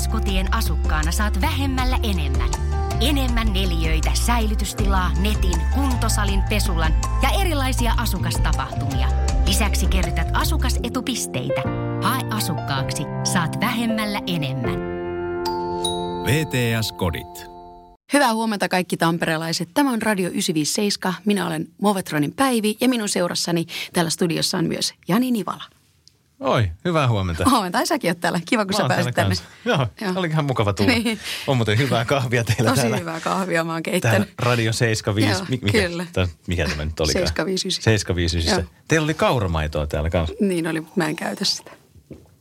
VTS-kotien asukkaana saat vähemmällä enemmän. Enemmän neliöitä, säilytystilaa, netin, kuntosalin, pesulan ja erilaisia asukastapahtumia. Lisäksi kerrytät asukasetupisteitä. Hae asukkaaksi, saat vähemmällä enemmän. VTS-kodit. Hyvää huomenta kaikki tamperelaiset. Tämä on Radio 957. Minä olen Movetronin Päivi ja minun seurassani täällä studiossa on myös Jani Nivala. Oi, hyvää huomenta. Huomenta, ai säkin oot täällä. Kiva, kun Mä sä pääsit tänne. Joo, Joo. oli ihan mukava tulla. Niin. On muuten hyvää kahvia teillä Tosi täällä. hyvää kahvia mä oon Täällä keittänyt. Radio 75. Joo, mi- mikä, kyllä. tää- mikä tämä nyt oli? 759. 759. Joo. Teillä oli kauramaitoa täällä kanssa. Niin oli, mä en käytä sitä.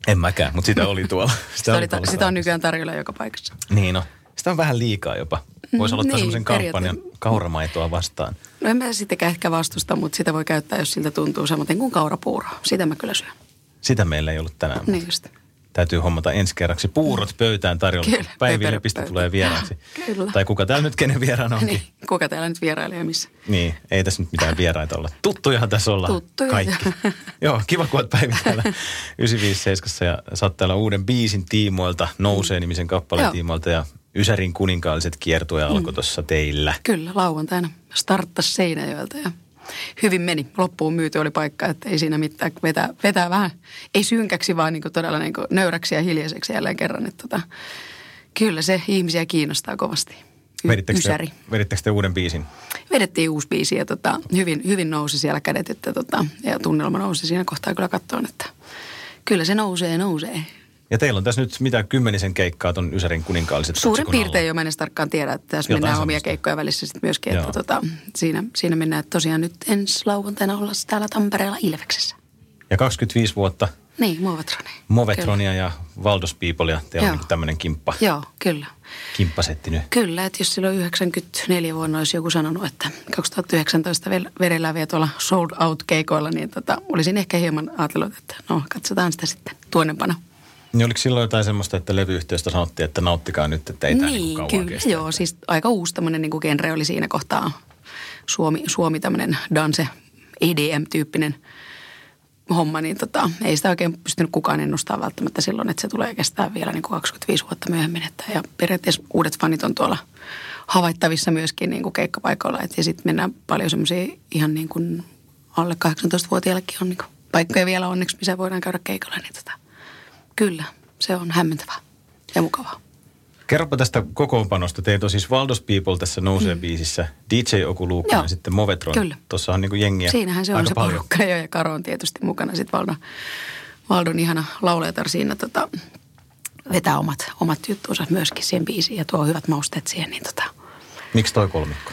En mäkään, mutta sitä oli tuolla. Sitä, oli, tuolla sitä on nykyään tarjolla joka paikassa. Niin no. Sitä on vähän liikaa jopa. Voisi Mm, aloittaa niin, semmoisen kampanjan kauramaitoa vastaan. No en mä sittenkään ehkä vastusta, mutta sitä voi käyttää, jos siltä tuntuu samoin kuin kaurapuuroa. Sitä mä kyllä syön. Sitä meillä ei ollut tänään. Niin just. Täytyy hommata ensi kerraksi puurot pöytään tarjolla. Päivi pöytään. tulee vieraaksi. Kyllä. Tai kuka täällä nyt kenen vieraana onkin. Niin, kuka täällä nyt vierailee missä? Niin, ei tässä nyt mitään vieraita olla. Tuttujahan tässä ollaan Tuttuja. kaikki. Joo, kiva kun olet Päivi täällä 957 ja oot täällä uuden biisin tiimoilta, Nousee nimisen kappaleen Joo. tiimoilta ja Ysärin kuninkaalliset kiertue alkoi tuossa teillä. Kyllä, lauantaina starttasi Seinäjoelta ja hyvin meni. Loppuun myyty oli paikka, että ei siinä mitään vetää, vetää vähän, ei synkäksi, vaan niin kuin todella niin kuin nöyräksi ja hiljaiseksi jälleen kerran. Että tota, kyllä se ihmisiä kiinnostaa kovasti. Y- Vedittekö te, vedittekö te uuden biisin? Vedettiin uusi biisi ja tota, hyvin, hyvin nousi siellä kädet että tota, ja tunnelma nousi siinä kohtaa kyllä katsoen, että kyllä se nousee, nousee. Ja teillä on tässä nyt mitä kymmenisen keikkaa ton Ysärin kuninkaalliset Suurin piirtein jo mennä tarkkaan tiedä, että tässä Jotain mennään omia semmoista. keikkoja välissä sitten myöskin, että tota, siinä, siinä mennään että tosiaan nyt ensi lauantaina olla täällä Tampereella Ilveksessä. Ja 25 vuotta Niin, Movetroni. Movetronia ja Valdos Peoplea. Teillä Joo. on niin tämmöinen kimppa, Kyllä. Joo, kyllä. kimppasetti nyt. Kyllä, että jos silloin 94 vuonna olisi joku sanonut, että 2019 vel- vedellään vielä tuolla sold out keikoilla, niin tota, olisin ehkä hieman ajatellut, että no katsotaan sitä sitten tuonnepana. Niin oliko silloin jotain semmoista, että levyyhtiöstä sanottiin, että nauttikaa nyt, että ei tämä niin niin, kauan kyllä, kestä? joo, siis aika uusi tämmöinen niin genre oli siinä kohtaa. Suomi, Suomi tämmöinen dance, EDM-tyyppinen homma, niin tota, ei sitä oikein pystynyt kukaan ennustaa välttämättä silloin, että se tulee kestää vielä niin kuin 25 vuotta myöhemmin. Että, ja periaatteessa uudet fanit on tuolla havaittavissa myöskin niin kuin keikkapaikoilla. Et, ja sitten mennään paljon semmoisia ihan niin kuin alle 18-vuotiaillekin on niin kuin paikkoja vielä onneksi, missä voidaan käydä keikalla. Niin tota, kyllä, se on hämmentävää ja mukavaa. Kerropa tästä kokoonpanosta. Teitä on siis Valdos People tässä nousee mm. biisissä, DJ Oku Luukka ja sitten Movetron. kyllä. Tuossa on niin kuin jengiä Siinähän se on se paljon. porukka jo ja Karo on tietysti mukana. Sitten Valdon, Valdon ihana laulajatar siinä tota, vetää omat, omat juttuunsa myöskin siihen biisiin ja tuo hyvät mausteet siihen. Niin tota, Miksi toi kolmikko?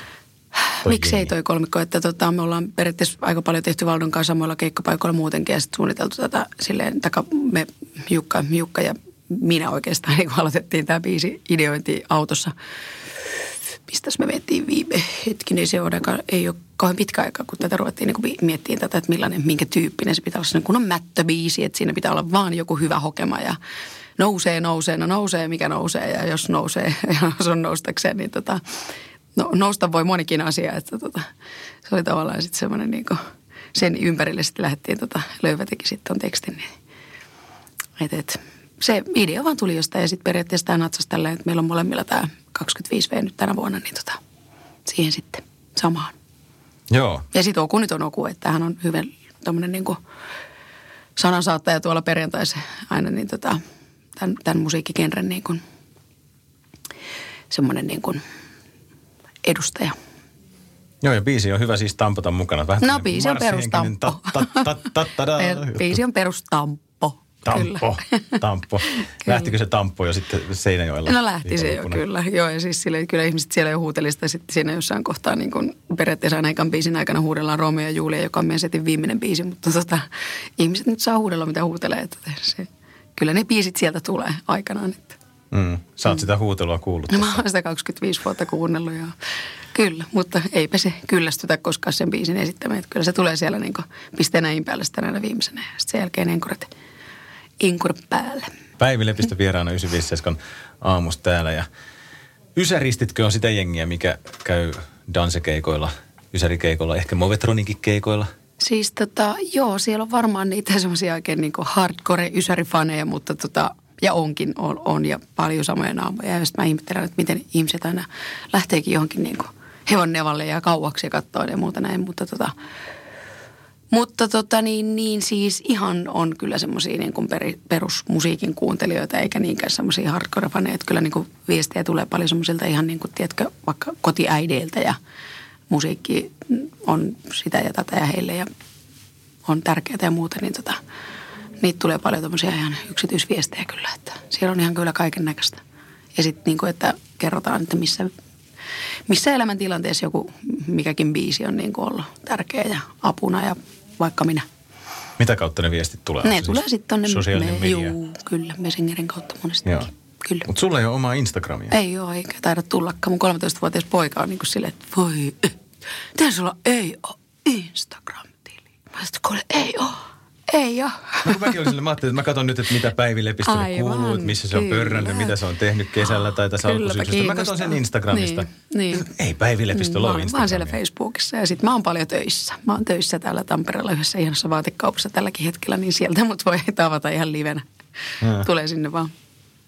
Miksei toi kolmikko, että tota, me ollaan periaatteessa aika paljon tehty Valdon kanssa samoilla keikkapaikoilla muutenkin ja sitten suunniteltu tätä silleen, taka me Jukka, Jukka ja minä oikeastaan niin kun aloitettiin tämä biisi ideointi autossa. Mistäs me mentiin viime hetkinen, se on aika, ei ole kauhean pitkä aika, kun tätä ruvettiin niin miettimään tätä, että millainen, minkä tyyppinen se pitää olla. Sellainen kunnon mättöbiisi, että siinä pitää olla vaan joku hyvä hokema ja nousee, nousee, no nousee, mikä nousee ja jos nousee, ja jos on noustakseen, niin tota, no, nousta voi monikin asia, että tota, se oli tavallaan sitten semmoinen niin sen ympärille sitten lähdettiin, tota, Löydä teki sitten ton tekstin, niin et, et, se idea vaan tuli jostain ja sitten periaatteessa tämä natsasi tälleen, että meillä on molemmilla tämä 25V nyt tänä vuonna, niin tota, siihen sitten samaan. Joo. Ja sitten Oku nyt on Oku, että hän on hyvin tämmöinen niin sanansaattaja tuolla perjantaisen aina, niin tota, tämän, tämän musiikkigenren niin kuin, semmoinen niin kuin edustaja. Joo, ja biisi on hyvä siis tampota mukana. Vähän No biisi on perustamppo. ta- ta- ta- biisi on perustamppo. Tamppo, tamppo. Lähtikö se tamppo jo sitten Seinäjoella? No lähti se jo kyllä. Joo ja siis sille, kyllä ihmiset siellä jo huuteli sitä sitten siinä jossain kohtaa niin kuin periaatteessa aina ekan biisin aikana huudellaan Romeo ja Julia, joka on meidän setin viimeinen biisi. Mutta tota, ihmiset nyt saa huudella mitä huutelee. Että se, kyllä ne biisit sieltä tulee aikanaan. Että. Mm. Sä oot sitä huutelua kuullut. No, mä oon sitä 25 vuotta kuunnellut ja kyllä, mutta eipä se kyllästytä koskaan sen biisin esittämään. Että kyllä se tulee siellä niin pisteenä in päälle sitten aina viimeisenä ja sitten sen jälkeen enkuret, enkuret päälle. Päivi Lepistä vieraana 957 aamusta täällä ja Ysäristitkö on sitä jengiä, mikä käy dansekeikoilla, Ysärikeikoilla, ehkä Movetroninkin keikoilla? Siis tota, joo, siellä on varmaan niitä semmoisia oikein niin hardcore ysärifaneja, mutta tota, ja onkin, on, on ja paljon samoja naamoja. Ja sitten mä ihmettelen, että miten ihmiset aina lähteekin johonkin niin hevonnevalle ja kauaksi katsoa ja muuta näin. Mutta tota, mutta tota niin, niin siis ihan on kyllä semmoisia niin perusmusiikin kuuntelijoita, eikä niinkään semmoisia hardcore-faneja. Kyllä niin kuin viestejä tulee paljon semmoisilta ihan niin kuin, tiedätkö, vaikka kotiäideiltä ja musiikki on sitä ja tätä ja heille ja on tärkeää ja muuta, niin tota, niitä tulee paljon tämmöisiä ihan yksityisviestejä kyllä, että siellä on ihan kyllä kaiken näköistä. Ja sitten niin kuin, että kerrotaan, että missä, missä elämäntilanteessa joku mikäkin biisi on niin kuin ollut tärkeä ja apuna ja vaikka minä. Mitä kautta ne viestit tulee? Ne siis tulee sitten tonne. Sosiaalinen me, media? Juu, kyllä, Messengerin kautta monesti. Joo. Kyllä. Mutta sulla ei ole omaa Instagramia. Ei ole, eikä taida tullakaan. Mun 13-vuotias poika on niin kuin silleen, että voi, miten sulla ei ole Instagram-tili? Mä sanoin, ei ole. Ei ole. No, kun mäkin olin sille, mä ajattelin, että mä katson nyt, että mitä Päivi Lepistölle Aivan, kuuluu, että missä se on pörrännyt, mitä se on tehnyt kesällä tai tässä alkusyksystä. Mä katson sen Instagramista. Niin, niin. Ei Päivi Lepistöllä Mä ole oon, mä oon siellä Instagramia. Facebookissa ja sitten mä oon paljon töissä. Mä oon töissä täällä Tampereella yhdessä ihanassa vaatekaupassa tälläkin hetkellä, niin sieltä mut voi tavata ihan livenä. Jaa. Tulee sinne vaan.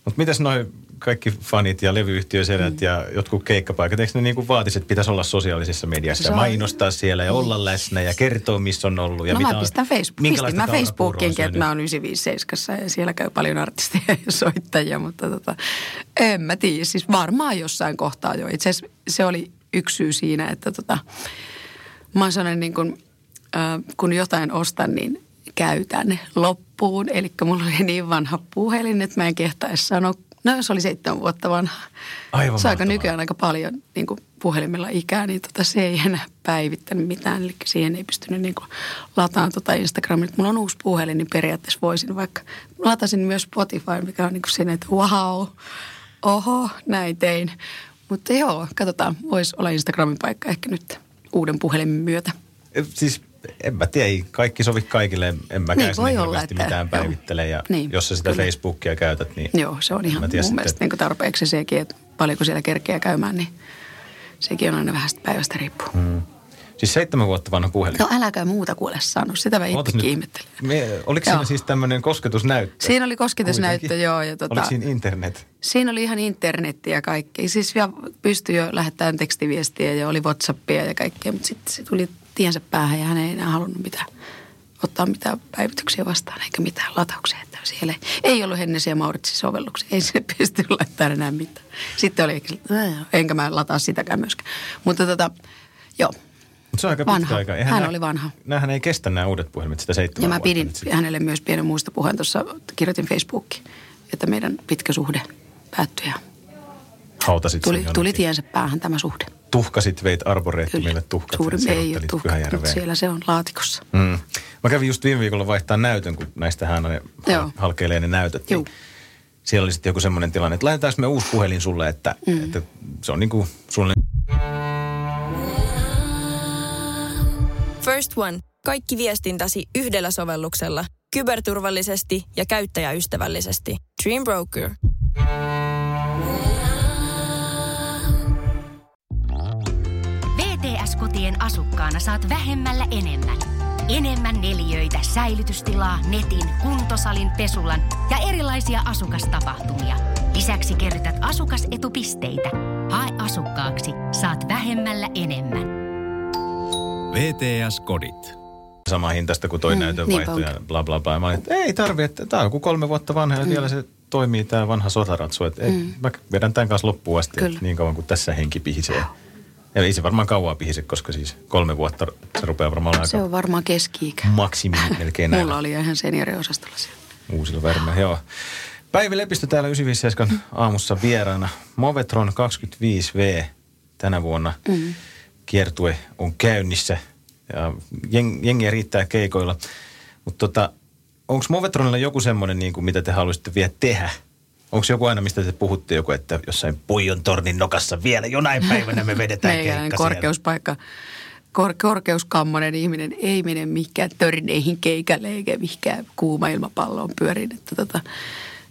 Mutta mitäs noi kaikki fanit ja levyyhtiösedät mm. ja jotkut keikkapaikat, eikö ne niinku vaatisi, että pitäisi olla sosiaalisessa mediassa ja mainostaa siellä ja olla läsnä ja kertoa, missä on ollut ja no mitä mä pistän Facebook, minkälaista pistin mä Facebookiinkin, että mä oon 957 ja siellä käy paljon artisteja ja soittajia, mutta tota, en mä tiedä. Siis varmaan jossain kohtaa jo. Itse asiassa se oli yksi syy siinä, että tota, mä oon sellainen niin kuin, äh, kun jotain ostan, niin käytän loppuun. Eli mulla oli niin vanha puhelin, että mä en kehtaisi sanoa, no se oli seitsemän vuotta vanha. Aivan mahtavaa. nykyään aika paljon niin kuin puhelimella ikää, niin tota, se ei enää päivittänyt mitään. Eli siihen ei pystynyt niin kuin lataamaan tota Instagramia. Mulla on uusi puhelin, niin periaatteessa voisin vaikka, latasin myös Spotify, mikä on niin kuin siinä, että wow, oho, näin tein. Mutta joo, katsotaan, voisi olla Instagramin paikka ehkä nyt uuden puhelimen myötä. Siis en mä tiedä, ei kaikki sovi kaikille. En mäkään Niin, voi olla, että- mitään päivittele. Ja Niin, jos sä sitä kyllä. Facebookia käytät, niin... Joo, se on ihan mun sitten, mielestä että- niin tarpeeksi sekin, että paljonko siellä kerkeä käymään, niin sekin on aina vähän päivästä riippuu. Mm. Siis seitsemän vuotta vanha puhelin. No äläkää muuta kuule sano, sitä mä itsekin ihmettelen. Me, oliko Joo. siinä siis tämmöinen kosketusnäyttö? Siinä oli kosketusnäyttö, Kuitenkin. joo. Ja tota, Oliko siinä internet? Siinä oli ihan internetti ja kaikki. Siis vielä pystyi jo lähettämään tekstiviestiä ja oli Whatsappia ja kaikkea, mutta sitten se tuli tiensä päähän ja hän ei enää halunnut mitään, ottaa mitään päivityksiä vastaan eikä mitään latauksia. Että siellä ei, ei ollut Hennesi ja Mauritsin sovelluksia, ei sinne pysty laittamaan enää mitään. Sitten oli, enkä mä lataa sitäkään myöskään. Mutta tota, joo. Se on aika Vanha. pitkä aika. Hän nää- oli vanha. Nämähän ei kestä nämä uudet puhelimet sitä seitsemän Ja mä pidin hänelle myös pienen muistopuheen tuossa, kirjoitin Facebookiin, että meidän pitkä suhde päättyi ja Hautasit tuli, tuli tiensä päähän tämä suhde. Tuhkasit, veit arboreettumille tuhkat. Suurin ei ole tuhkat, mutta Pyhäjärveen. siellä se on laatikossa. Mm. Mä kävin just viime viikolla vaihtaa näytön, kun näistähän ne Joo. hal- halkeilee ne näytöt. Juu. Niin siellä oli sitten joku semmoinen tilanne, että laitetaanko me uusi puhelin sulle, että, mm. että se on niin kuin suunnilleen First One. Kaikki viestintäsi yhdellä sovelluksella. Kyberturvallisesti ja käyttäjäystävällisesti. Dream Broker. VTS-kotien asukkaana saat vähemmällä enemmän. Enemmän neliöitä, säilytystilaa, netin, kuntosalin, pesulan ja erilaisia asukastapahtumia. Lisäksi kerrytät asukasetupisteitä. Hae asukkaaksi, saat vähemmällä enemmän. VTS-kodit. sama hintaista kuin toi mm, Mm, näytön niinpä vaihto ja bla bla bla. Mä olin, että ei tarvi, että tämä on joku kolme vuotta vanha ja vielä se toimii tämä vanha sotaratsu. Että mm. mä vedän tämän kanssa loppuun asti, niin kauan kuin tässä henki pihisee. Ja ei se varmaan kauaa pihise, koska siis kolme vuotta se rupeaa varmaan olla Se aika on varmaan keski-ikä. maksimi melkein näillä Mulla oli ihan senioriosastolla siellä. uusilla värmeillä. Joo. Päivi Lepistö täällä 957 aamussa vieraana. Movetron 25V tänä vuonna mm. kiertue on käynnissä ja jeng, jengiä riittää keikoilla. Mutta tota, onko Movetronilla joku semmoinen, niin kuin, mitä te haluaisitte vielä tehdä? Onko joku aina, mistä te puhutte joku, että jossain Puijon tornin nokassa vielä jonain päivänä me vedetään keikka siellä? korkeuspaikka, kor, korkeuskammonen ihminen ei mene mihinkään törneihin keikalle eikä mihinkään kuuma ilmapalloon pyörin. Että tota,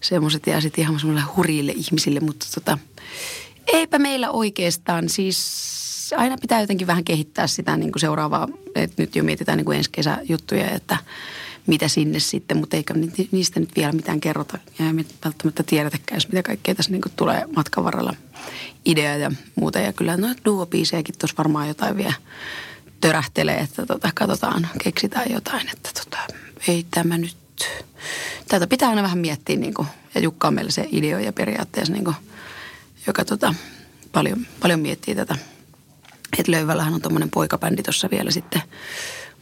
semmoiset jää sitten ihan semmoisille hurjille ihmisille, mutta tota, eipä meillä oikeastaan siis aina pitää jotenkin vähän kehittää sitä niin kuin seuraavaa, että nyt jo mietitään niin kuin ensi kesäjuttuja, että mitä sinne sitten, mutta eikä niistä nyt vielä mitään kerrota. Ja me välttämättä tiedetäkään, mitä kaikkea tässä niin tulee matkan varrella idea ja muuta. Ja kyllä no duo-biisejäkin tuossa varmaan jotain vielä törähtelee, että tota, katsotaan, keksitään jotain, että tota, ei tämä nyt, tätä pitää aina vähän miettiä niin kuin, ja Jukka on meillä se ideo ja periaatteessa niin kuin, joka tota, paljon, paljon miettii tätä. Että Löyvällähän on tuommoinen poikabändi tuossa vielä sitten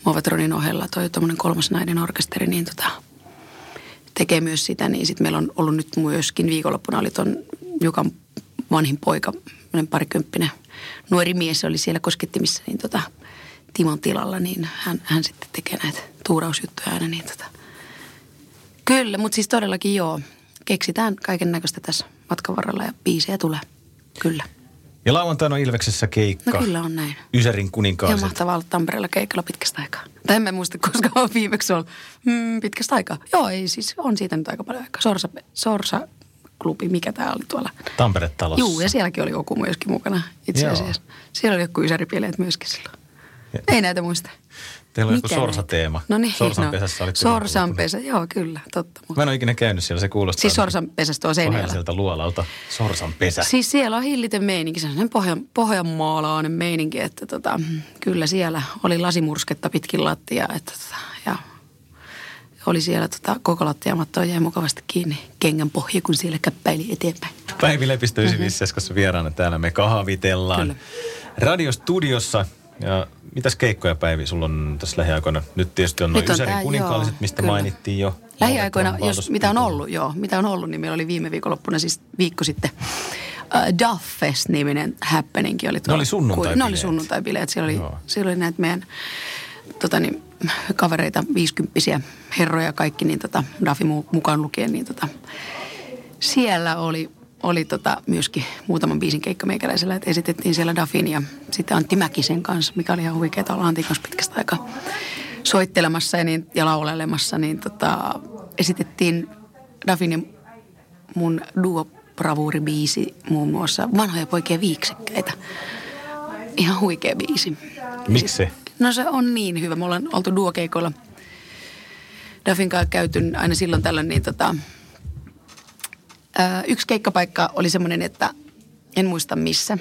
Movetronin ohella, toi tuommoinen kolmas nainen orkesteri, niin tota, tekee myös sitä, niin sitten meillä on ollut nyt myöskin viikonloppuna oli ton Jukan vanhin poika, parikymppinen nuori mies oli siellä koskettimissa, niin tota, Timon tilalla, niin hän, hän sitten tekee näitä tuurausjuttuja aina. Niin tota. Kyllä, mutta siis todellakin joo, keksitään kaiken näköistä tässä matkan varrella ja biisejä tulee. Kyllä. Ja lauantaina on Ilveksessä keikka. No kyllä on näin. Ysärin kuninkaaset. Ja mahtavaa olla Tampereella keikalla pitkästä aikaa. Tai en muista, koska on viimeksi ollut mm, pitkästä aikaa. Joo, ei siis, on siitä nyt aika paljon aikaa. Sorsa, Sorsa klubi, mikä tämä oli tuolla. Tampere-talossa. Joo, ja sielläkin oli joku myöskin mukana itse asiassa. Joo. Siellä oli joku ysäripieleet myöskin silloin. Ei näitä muista. Teillä on joku sorsateema. No niin, Sorsanpesässä no, Sorsanpesä, joo kyllä, totta. Mä en ole ikinä käynyt siellä, se kuulostaa. Siis Sorsanpesästä tuo Seinäjällä. sieltä luolalta, Sorsanpesä. Siis siellä on hillitön meininki, se on pohjan, pohjanmaalainen meininki, että tota, kyllä siellä oli lasimursketta pitkin lattia, että tota, ja oli siellä tota, koko lattiamatto jäi mukavasti kiinni kengän pohja, kun siellä käppäili eteenpäin. Päivi Lepistö mm-hmm. vieraana täällä me kahvitellaan. Kyllä. Radiostudiossa ja mitäs keikkoja Päivi sulla on tässä lähiaikoina? Nyt tietysti on noin Ysärin kuninkaalliset, mistä kyllä. mainittiin jo. Lähiaikoina, jos mitä on ollut, joo, mitä on ollut, niin meillä oli viime viikonloppuna siis viikko sitten uh, Duff Fest-niminen happeningki oli tuolla. Ne oli sunnuntai Ne oli sunnuntai-bileet. Siellä oli, siellä oli näitä meidän tota niin, kavereita, viisikymppisiä herroja kaikki, niin tota, Duffy mukaan lukien, niin tota, siellä oli oli tota myöskin muutaman biisin keikka meikäläisellä, että esitettiin siellä Dafin ja sitten Antti Mäkisen kanssa, mikä oli ihan huikeaa olla Antin kanssa pitkästä aikaa soittelemassa ja, niin, ja laulelemassa, niin tota, esitettiin Dafin ja mun duo biisi muun muassa Vanhoja poikia viiksekkäitä. Ihan huikea biisi. Miksi No se on niin hyvä. Me ollaan oltu duokeikoilla Dafin kanssa käyty aina silloin tällöin, niin tota, yksi keikkapaikka oli semmoinen, että en muista missä,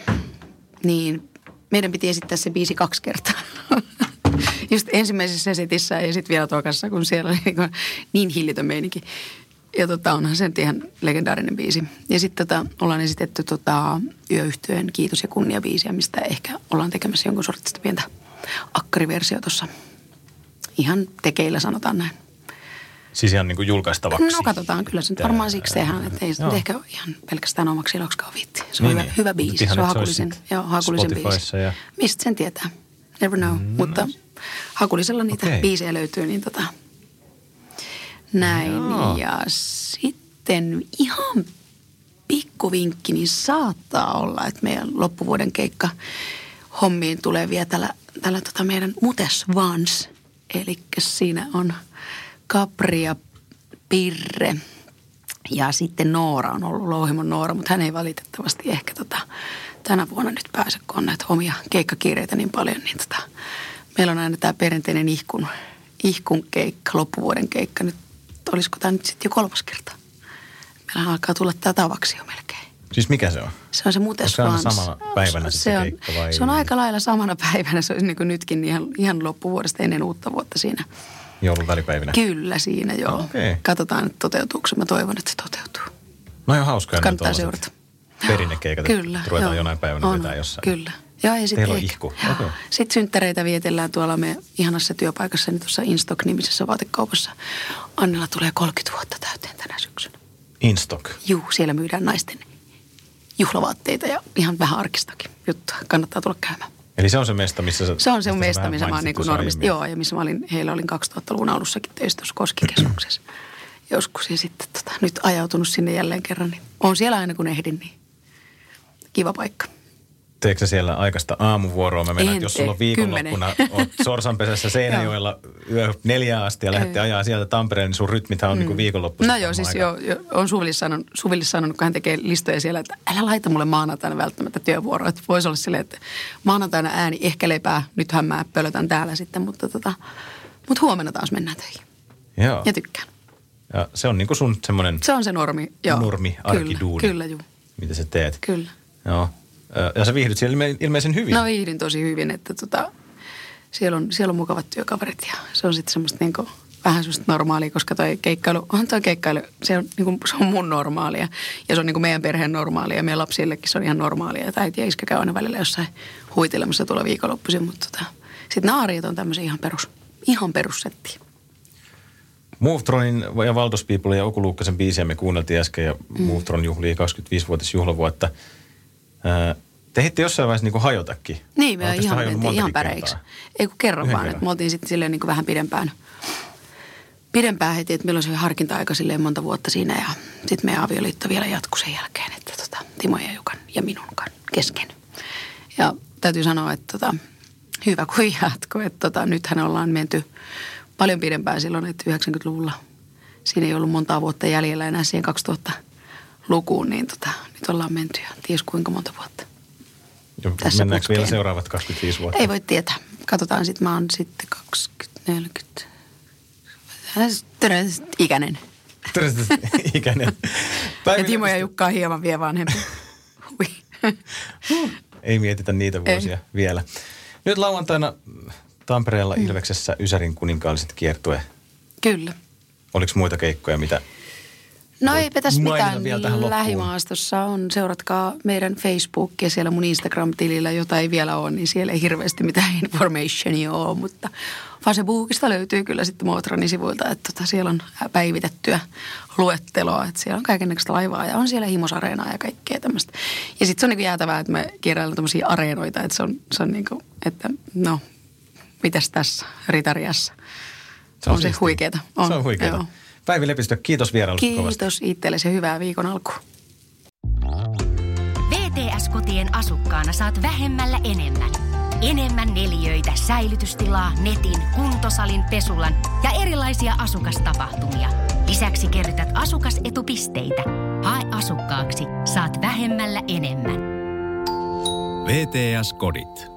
niin meidän piti esittää se biisi kaksi kertaa. Just ensimmäisessä setissä ja sitten vielä tokassa, kun siellä oli niin, niin hillitön meininki. Ja tota, onhan se ihan legendaarinen biisi. Ja sitten tota, ollaan esitetty tota, yöyhtyön Kiitos ja kunnia biisiä, mistä ehkä ollaan tekemässä jonkun sortista pientä akkariversio tuossa. Ihan tekeillä sanotaan näin. Siis ihan niin kuin julkaistavaksi? No katsotaan, kyllä se varmaan siksi tehdään, että ei se ehkä ihan pelkästään omaksi iloksikaan viitti. Se on niin, hyvä, niin. hyvä biisi, se on hakullisen, joo, hakullisen biisi. Ja... Mistä sen tietää? Never know, mm. mutta hakullisella niitä okay. biisejä löytyy, niin tota, näin. Joo. Ja sitten ihan pikkuvinkki, niin saattaa olla, että meidän loppuvuoden keikka hommiin tulee vielä tällä, tällä tota meidän Mutes Vans. Eli siinä on – Capri ja Pirre ja sitten Noora on ollut Louhimon Noora, mutta hän ei valitettavasti ehkä tota, tänä vuonna nyt pääse, kun on näitä omia keikkakirjeitä niin paljon, niin tota, meillä on aina tämä perinteinen ihkun, ihkun keikka, loppuvuoden keikka. Nyt, olisiko tämä nyt sitten jo kolmas kerta? Meillä alkaa tulla tämä tavaksi jo melkein. Siis mikä se on? Se on se Mutes se on samana päivänä se, se, on, keikka vai? Se on aika lailla samana päivänä. Se olisi niin kuin nytkin ihan, ihan loppuvuodesta ennen uutta vuotta siinä joulun välipäivinä? Kyllä siinä joo. Okay. Katsotaan, että toteutuuko se. Mä toivon, että se toteutuu. No ihan hauskaa. Kannattaa seurata. Perinnekeikat, kyllä, ruvetaan joo. jonain päivänä on, vetää jossain. Kyllä. Joo, ja sitten ihku. Okay. Sitten synttäreitä vietellään tuolla me ihanassa työpaikassa, niin tuossa Instock-nimisessä vaatekaupassa. Annella tulee 30 vuotta täyteen tänä syksynä. Instock? Juu, siellä myydään naisten juhlavaatteita ja ihan vähän arkistakin juttua. Kannattaa tulla käymään. Eli se on se mesta, missä sä... Se on se mesta, missä mä oon niin normisti. Joo, ja missä mä olin, heillä olin 2000-luvun alussakin töissä tuossa Koskikeskuksessa. Joskus ja sitten tota, nyt ajautunut sinne jälleen kerran. Niin on siellä aina kun ehdin, niin kiva paikka teekö sä siellä aikaista aamuvuoroa? Mä menen, jos sulla on viikonloppuna, oot Sorsanpesässä Seinäjoella yö neljä asti ja lähdette ajaa sieltä Tampereen, niin sun rytmithän on mm. niin viikonloppu. No joo, siis jo, jo, on Suvillis sanonut, Suvillis sanonut, kun hän tekee listoja siellä, että älä laita mulle maanantaina välttämättä työvuoroa. Että voisi olla silleen, että maanantaina ääni ehkä lepää, nythän mä pölötän täällä sitten, mutta, tota, mutta huomenna taas mennään töihin. Joo. Ja tykkään. Ja se on niinku sun semmoinen Se on se normi, joo. normi, arkiduuni, Kyllä, kyllä juu. mitä sä teet. Kyllä. Joo. Ja sä viihdyt siellä ilme- ilmeisen hyvin. No viihdyn tosi hyvin, että tota, siellä, on, siellä on mukavat työkaverit ja se on sitten semmoista niinku, vähän semmoista normaalia, koska toi keikkailu, on toi keikkailu, se on, niinku, se on mun normaalia ja se on niinku meidän perheen normaalia ja meidän lapsillekin se on ihan normaalia. Että äiti ja iskä käy aina välillä jossain huitelemassa tuolla viikonloppuisin, mutta tota, sitten arjet on tämmöisiä ihan perus, ihan perussettiä. Movetronin ja Valdos People ja Oku Luukkasen biisiä me kuunneltiin äsken ja mm. Movetron juhlii 25-vuotisjuhlavuotta. Ää, Te ehditte jossain vaiheessa niinku hajotakin. Niin, me ihan, mentiin ihan päreiksi. Ei kun kerran Yhden vaan, kerran. että me oltiin sitten silleen niin kuin vähän pidempään, pidempään heti, että meillä se harkinta-aika silleen monta vuotta siinä ja sitten meidän avioliitto vielä jatkui sen jälkeen, että tota, Timo ja Jukan ja minun kesken. Ja täytyy sanoa, että tota, hyvä kuin jatkoi, että tota, nythän ollaan menty paljon pidempään silloin, että 90-luvulla siinä ei ollut montaa vuotta jäljellä enää siihen 2000-lukuun, niin tota, nyt ollaan menty jo ties kuinka monta vuotta. Ja Tässä Mennäänkö vielä putkeen. seuraavat 25 vuotta? Ei voi tietää. Katsotaan sitten, mä oon sitten 20, 40, todennäköisesti ikäinen. Todennäköisesti ikäinen. Ja Timo ja Jukka on hieman vielä vanhempi. Hui. Ei mietitä niitä vuosia Ei. vielä. Nyt lauantaina Tampereella Ilveksessä Ysärin kuninkaalliset kiertue. Kyllä. Oliko muita keikkoja, mitä No eipä tässä mitään. vielä tähän. Lähimaastossa on. Seuratkaa meidän Facebookia siellä mun Instagram-tilillä, jota ei vielä ole, niin siellä ei hirveästi mitään informationia ole, mutta Facebookista löytyy kyllä sitten Motronin sivuilta, että tota, siellä on päivitettyä luetteloa, että siellä on kaikenlaista laivaa ja on siellä himosareenaa ja kaikkea tämmöistä. Ja sitten se on niin jäätävää, että me kierräillään tämmöisiä areenoita, että se on, se on niin kuin, että no, mitäs tässä Ritariassa. Se on, on se huikeeta. On, se on huikeeta. joo. Päivi Lepistö, kiitos vierailusta kovasti. Kiitos itsellesi ja hyvää viikon alkua. VTS-kotien asukkaana saat vähemmällä enemmän. Enemmän neliöitä, säilytystilaa, netin, kuntosalin, pesulan ja erilaisia asukastapahtumia. Lisäksi kerrytät asukasetupisteitä. Hae asukkaaksi, saat vähemmällä enemmän. VTS-kodit.